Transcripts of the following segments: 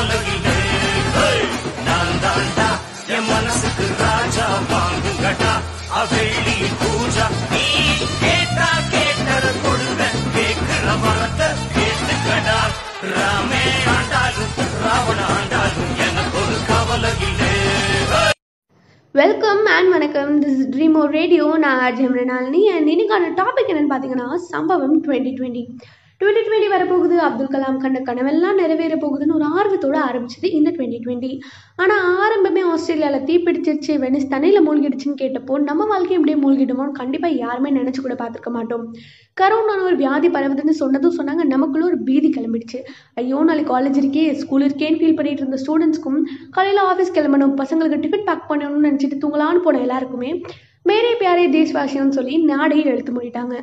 உலகிலே நான் தாண்டா என் மனசுக்கு ராஜா வாங்குங்கடா அவேலி பூஜா. நீ கேட்டா கேட்டத கொடுவேன் கேட்கிற மரத்தை கேட்டுக்கடா. ராமே ஆண்டாலும் ராவண வெல்கம் அண்ட் வணக்கம். திஸ் ட்ரீமோ ரேடியோ நான் ஆர்ஜி அம்ரனாலினி அண்ட் இன்னைக்கான டாபிக் என்னன்னு பார்த்தீங்கன்னா சம்பவம் டுவெண்ட்டி டுவெண்ட்டி டுவெண்ட்டி டுவெண்ட்டி வரப்போகுது. அப்துல் கலாம் கண்ட கனவெல்லாம் நிறைவேற போகுதுன்னு ஒரு ஆர்வத்தோடு ஆரம்பிச்சது இந்த டுவெண்ட்டி டுவெண்ட்டி ஆனால் ஆரம்பமே ஆஸ்திரேலியாவில் தீப்பிடிச்சிருச்சு வெனிஸ் தண்ணியில் மூழ்கிடுச்சுன்னு கேட்டப்போ நம்ம வாழ்க்கை எப்படியே மூழ்கிடுமோன்னு கண்டிப்பாக யாருமே நினச்சி கூட பார்த்துருக்க மாட்டோம். கரோனான்னு ஒரு வியாதி பரவுதுன்னு சொன்னதும் சொன்னாங்க. நமக்குள்ள ஒரு பீதி கிளம்பிடுச்சு. ஐயோ நாளைக்கு காலேஜ் இருக்கே ஸ்கூல் இருக்கேன்னு ஃபீல் பண்ணிட்டு இருந்த ஸ்டூடெண்ட்ஸ்க்கும் காலையில் ஆஃபீஸ் கிளம்பணும் பசங்களுக்கு டிக்கெட் பேக் பண்ணணும்னு நினச்சிட்டு தூங்கலான்னு போன எல்லாருக்குமே மேரே பியாரே தேஷ்வாசியம்னு சொல்லி நாடே எழுத்து மூடிட்டாங்க.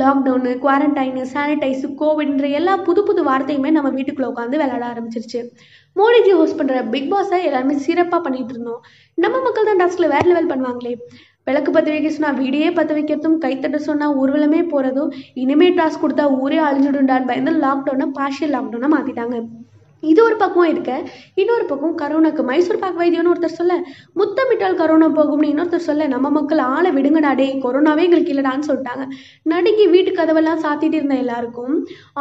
லாக்டவுனு குவாரண்டைனு சானிடைஸு கோவிட்ன்ற எல்லா புது புது வார்த்தையுமே நம்ம வீட்டுக்குள்ளே உட்காந்து விளையாட ஆரம்பிச்சிருச்சு. மோடிஜி ஹோஸ்ட் பண்ணுற பிக் பாஸை எல்லாருமே சிறப்பாக பண்ணிட்டு இருந்தோம். நம்ம மக்கள் தான் டாஸ்கில் வேறு லெவல் பண்ணுவாங்களே. விளக்கு பற்ற வைக்க சொன்னால் வீடியே பற்ற வைக்கிறதும் கைத்தட்ட சொன்னால் ஊர்வலமே போகிறதும் இனிமே டாஸ்க் கொடுத்தா ஊரே அழிஞ்சிடும்டான்னு பயந்து லாக்டவுனை பார்ஷியல் லாக்டவுனை மாற்றிட்டாங்க இது ஒரு பக்கம் இருக்க இன்னொரு பக்கம் கரோனாக்கு. மைசூர் பாக் வைத்தியம்னு ஒருத்தர் சொல்ல முத்தமிட்டால் கரோனா போகும்னு இன்னொருத்தர் சொல்ல நம்ம மக்கள் ஆளை விடுங்கடா கொரோனாவே எங்களுக்கு இல்லைடான்னு சொல்லிட்டாங்க. நடுங்கி வீட்டு கதவெல்லாம் சாத்திட்டு இருந்த எல்லாருக்கும்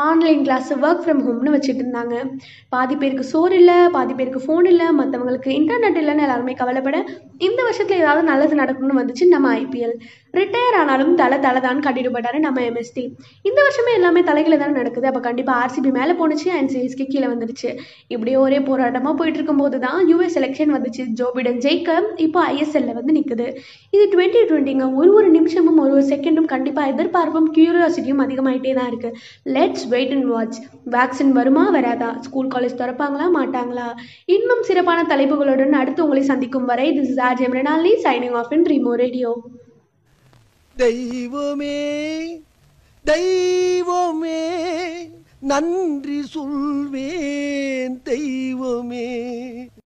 ஆன்லைன் கிளாஸ் ஒர்க் ஃப்ரம் ஹோம்னு வச்சுட்டு இருந்தாங்க. பாதி பேருக்கு சோறு இல்லை பாதி பேருக்கு ஃபோன் இல்லை மற்றவங்களுக்கு இன்டர்நெட் இல்லைன்னு எல்லாருமே கவலைப்பட இந்த வருஷத்தில் ஏதாவது நல்லது நடக்கணும்னு வந்துச்சு நம்ம ஐபிஎல் ரிட்டையர் ஆனாலும் தலை தலை தான் கட்டிட்டு போயிட்டாரு நம்ம எம்எஸ்டி இந்த வருஷமே எல்லாமே தலைகளை தானே நடக்குது. அப்போ கண்டிப்பாக ஆர்சிபி மேலே போணுச்சு அண்ட் சிஎஸ்கே கீழே வந்துருச்சு இப்படியே ஒரே போராட்டமாக போயிட்டு இருக்கும்போது தான் யூஎஸ் எலெக்ஷன் வந்துச்சு. ஜோ பிடன் ஜெயிக்க இப்போ ஐஎஸ்எல்ல வந்து நிற்குது இது டுவெண்ட்டி டுவெண்ட்டிங்க ஒரு ஒரு நிமிஷமும் ஒரு ஒரு செகண்டும் கண்டிப்பாக எதிர்பார்ப்பும் கியூரியாசிட்டியும் அதிகமாகிட்டே தான் இருக்குது let's wait and watch vaccine வருமா வராதா? ஸ்கூல் காலேஜ் திறப்பாங்களா மாட்டாங்களா? இன்னும் சிறப்பான தலைப்புகளுடன் அடுத்து உங்களை சந்திக்கும் வரை this is R ஜெம்ரனாலி signing off in Remo radio தெய்வமே தெய்வமே. நன்றி சொல்வேன் தெய்வமே.